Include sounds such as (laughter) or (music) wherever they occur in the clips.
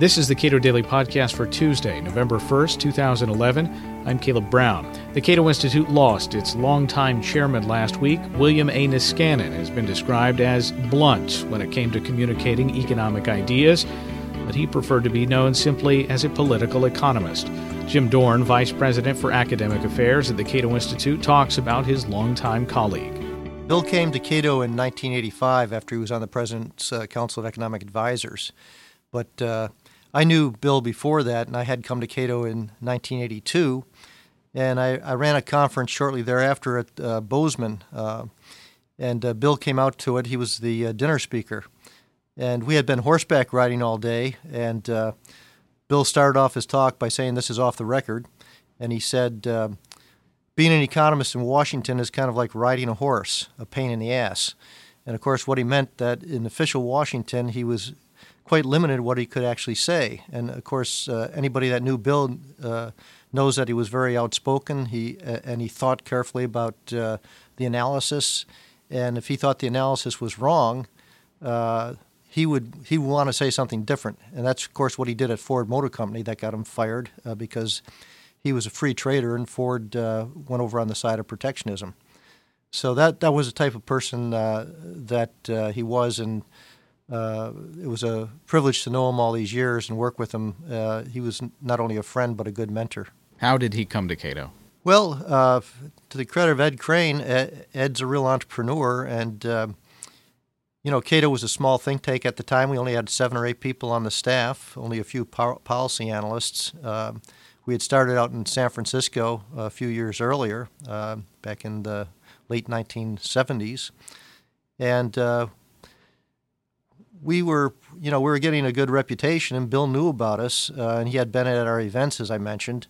This is the Cato Daily Podcast for Tuesday, November 1st, 2011. I'm Caleb Brown. The Cato Institute lost its longtime chairman last week. William A. Niskanen has been described as blunt when it came to communicating economic ideas, but he preferred to be known simply as a political economist. Jim Dorn, Vice President for Academic Affairs at the Cato Institute, talks about his longtime colleague. Bill came to Cato in 1985 after he was on the President's uh, Council of Economic Advisors. But uh, I knew Bill before that, and I had come to Cato in 1982. And I, I ran a conference shortly thereafter at uh, Bozeman. Uh, and uh, Bill came out to it. He was the uh, dinner speaker. And we had been horseback riding all day. And uh, Bill started off his talk by saying, This is off the record. And he said, uh, Being an economist in Washington is kind of like riding a horse, a pain in the ass. And of course, what he meant that in official Washington, he was quite limited what he could actually say. And of course, uh, anybody that knew Bill uh, knows that he was very outspoken. He uh, and he thought carefully about uh, the analysis. And if he thought the analysis was wrong, uh, he would he would want to say something different. And that's of course what he did at Ford Motor Company that got him fired because he was a free trader and Ford went over on the side of protectionism. So that that was the type of person that he was and uh, it was a privilege to know him all these years and work with him. Uh, he was not only a friend but a good mentor. How did he come to Cato? Well, uh, to the credit of Ed Crane, Ed's a real entrepreneur, and uh, you know, Cato was a small think tank at the time. We only had seven or eight people on the staff, only a few po- policy analysts. Um, we had started out in San Francisco a few years earlier, uh, back in the late 1970s, and uh, we were, you know, we were getting a good reputation, and Bill knew about us, uh, and he had been at our events, as I mentioned.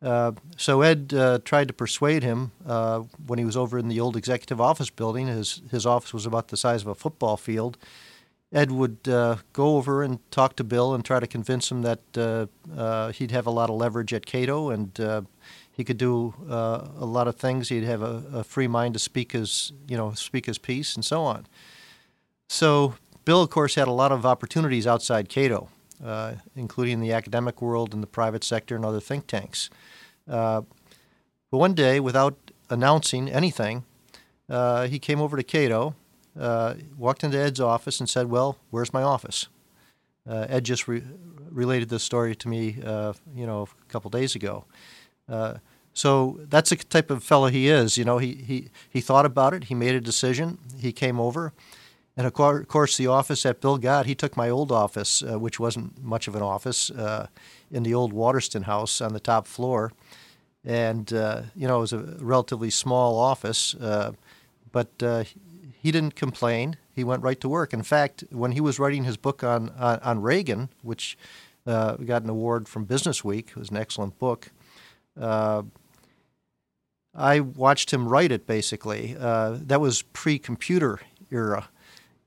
Uh, so Ed uh, tried to persuade him uh, when he was over in the old executive office building. His his office was about the size of a football field. Ed would uh, go over and talk to Bill and try to convince him that uh, he'd have a lot of leverage at Cato and he could do a lot of things. He'd have a, a free mind to speak his you know speak his piece and so on. So Bill, of course, had a lot of opportunities outside Cato, uh, including the academic world and the private sector and other think tanks. Uh, but one day, without announcing anything, uh, he came over to Cato, uh, walked into Ed's office, and said, "Well, where's my office?" Uh, Ed just re- related this story to me, uh, you know, a couple days ago. so that's the type of fellow he is. You know, he, he, he thought about it. He made a decision. He came over. And of course, the office that Bill got, he took my old office, uh, which wasn't much of an office, uh, in the old Watterston house on the top floor. And, uh, you know, it was a relatively small office, uh, but uh, he didn't complain. He went right to work. In fact, when he was writing his book on, on, on Reagan, which uh, got an award from Business Week, it was an excellent book. I watched him write it basically. that was pre computer era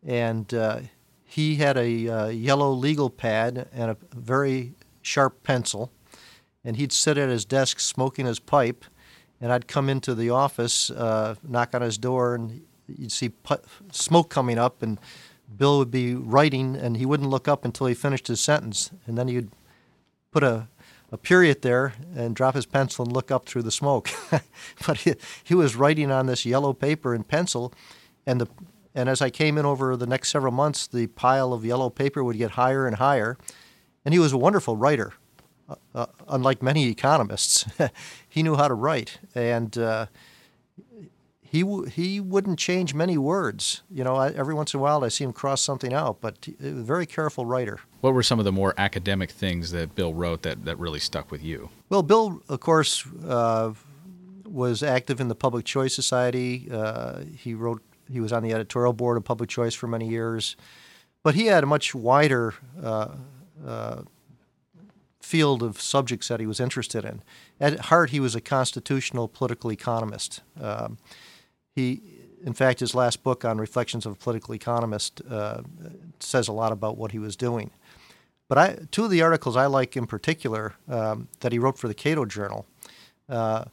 and uh, he had a uh, yellow legal pad and a very sharp pencil, and he'd sit at his desk smoking his pipe, and I'd come into the office, uh, knock on his door, and you'd see pu- smoke coming up, and Bill would be writing, and he wouldn't look up until he finished his sentence, and then he'd put a a period there and drop his pencil and look up through the smoke. (laughs) but he, he was writing on this yellow paper in pencil, and the and as I came in over the next several months, the pile of yellow paper would get higher and higher. And he was a wonderful writer, uh, uh, unlike many economists. (laughs) he knew how to write, and uh, he w- he wouldn't change many words. You know, I, every once in a while I see him cross something out, but he was a very careful writer. What were some of the more academic things that Bill wrote that, that really stuck with you? Well, Bill, of course, uh, was active in the Public Choice Society. Uh, he wrote he was on the editorial board of Public Choice for many years, but he had a much wider uh, uh, field of subjects that he was interested in. At heart, he was a constitutional political economist. Um, he, in fact, his last book on Reflections of a Political Economist uh, says a lot about what he was doing. But I, two of the articles I like in particular um, that he wrote for the Cato Journal. Uh,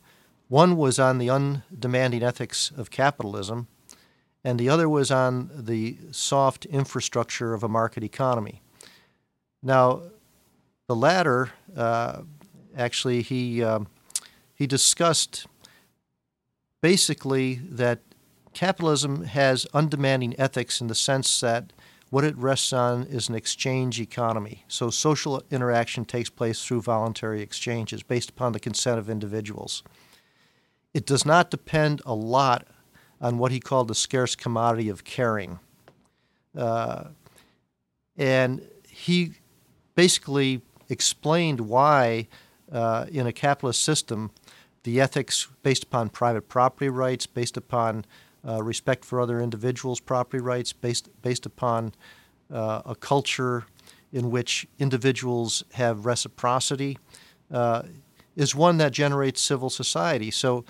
one was on the undemanding ethics of capitalism, and the other was on the soft infrastructure of a market economy. Now, the latter, uh, actually, he um, he discussed basically that capitalism has undemanding ethics in the sense that what it rests on is an exchange economy. So social interaction takes place through voluntary exchanges based upon the consent of individuals. It does not depend a lot on what he called the scarce commodity of caring. Uh, and he basically explained why, uh, in a capitalist system, the ethics based upon private property rights, based upon uh, respect for other individuals' property rights, based based upon uh, a culture in which individuals have reciprocity, uh, is one that generates civil society. So,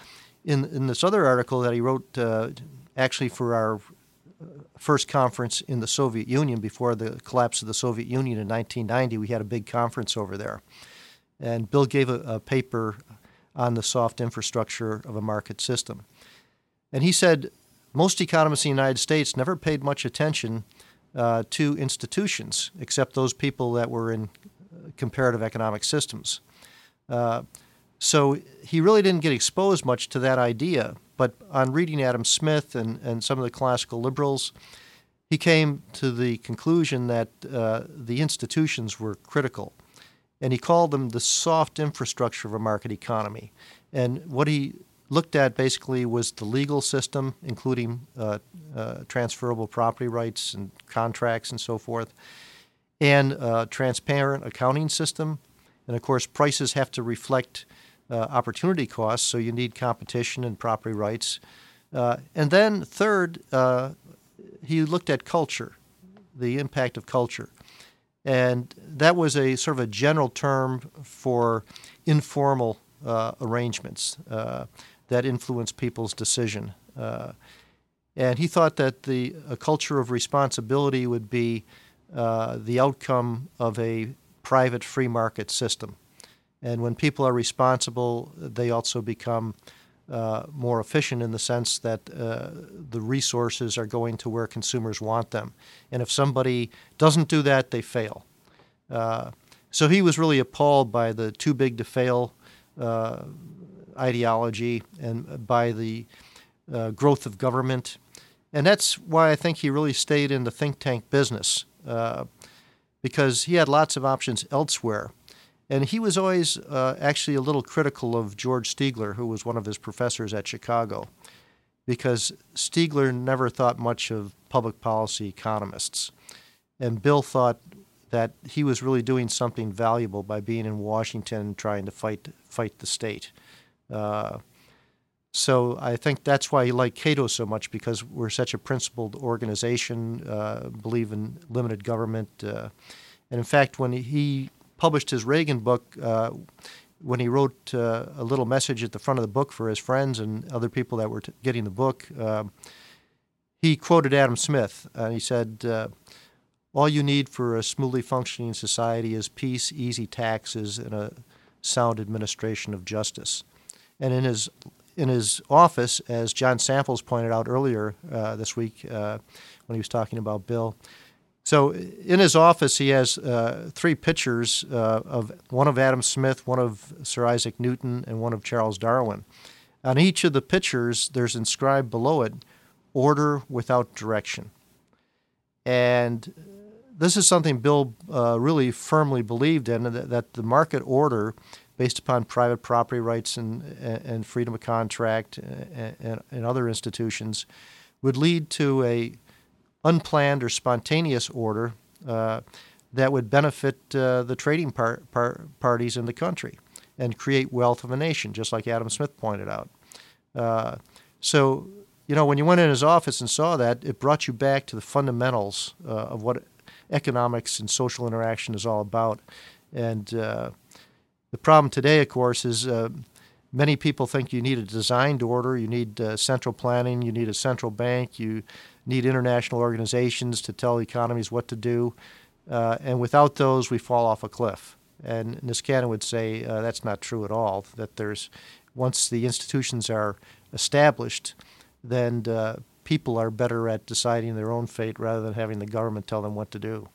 in in this other article that he wrote, uh, actually for our uh, first conference in the Soviet Union before the collapse of the Soviet Union in 1990, we had a big conference over there, and Bill gave a, a paper on the soft infrastructure of a market system. And he said most economists in the United States never paid much attention uh, to institutions, except those people that were in comparative economic systems. Uh, so he really didn't get exposed much to that idea. But on reading Adam Smith and, and some of the classical liberals, he came to the conclusion that uh, the institutions were critical. And he called them the soft infrastructure of a market economy. And what he looked at basically was the legal system, including uh, uh, transferable property rights and contracts and so forth, and transparent accounting system. And of course, prices have to reflect uh, opportunity costs, so you need competition and property rights. Uh, and then, third, uh, he looked at culture, the impact of culture. And that was a sort of a general term for informal uh, arrangements that influence people's decision. Uh, and he thought that the a culture of responsibility would be uh, the outcome of a private free market system. And when people are responsible, they also become uh, more efficient in the sense that uh, the resources are going to where consumers want them. And if somebody doesn't do that, they fail. Uh, so he was really appalled by the too big to fail uh, ideology and by the uh, growth of government. And that's why I think he really stayed in the think tank business uh, because he had lots of options elsewhere. And he was always uh, actually a little critical of George Stigler, who was one of his professors at Chicago, because Stigler never thought much of public policy economists. And Bill thought that he was really doing something valuable by being in Washington trying to fight fight the state. Uh, so I think that's why he liked Cato so much because we're such a principled organization, uh, believe in limited government. Uh, and in fact, when he published his Reagan book, uh, when he wrote uh, a little message at the front of the book for his friends and other people that were t- getting the book, um, he quoted Adam Smith. and he said, uh, All you need for a smoothly functioning society is peace, easy taxes, and a sound administration of justice. And in his in his office, as John Samples pointed out earlier uh, this week uh, when he was talking about Bill. So in his office, he has uh, three pictures uh, of one of Adam Smith, one of Sir Isaac Newton, and one of Charles Darwin. On each of the pictures, there's inscribed below it, "Order without direction." And this is something Bill uh, really firmly believed in that, that the market order based upon private property rights and, and freedom of contract and, and other institutions would lead to a unplanned or spontaneous order uh, that would benefit uh, the trading par- par- parties in the country and create wealth of a nation, just like Adam Smith pointed out. Uh, so, you know, when you went in his office and saw that, it brought you back to the fundamentals uh, of what economics and social interaction is all about. And uh, the problem today, of course, is uh, many people think you need a designed order, you need central planning, you need a central bank, you need international organizations to tell economies what to do. Uh, and without those, we fall off a cliff. And Niskanen would say uh, that's not true at all, that there's, once the institutions are established, then uh, people are better at deciding their own fate rather than having the government tell them what to do.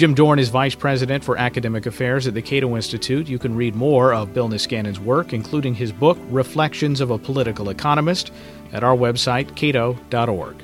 Jim Dorn is Vice President for Academic Affairs at the Cato Institute. You can read more of Bill Niskanen's work, including his book, Reflections of a Political Economist, at our website, cato.org.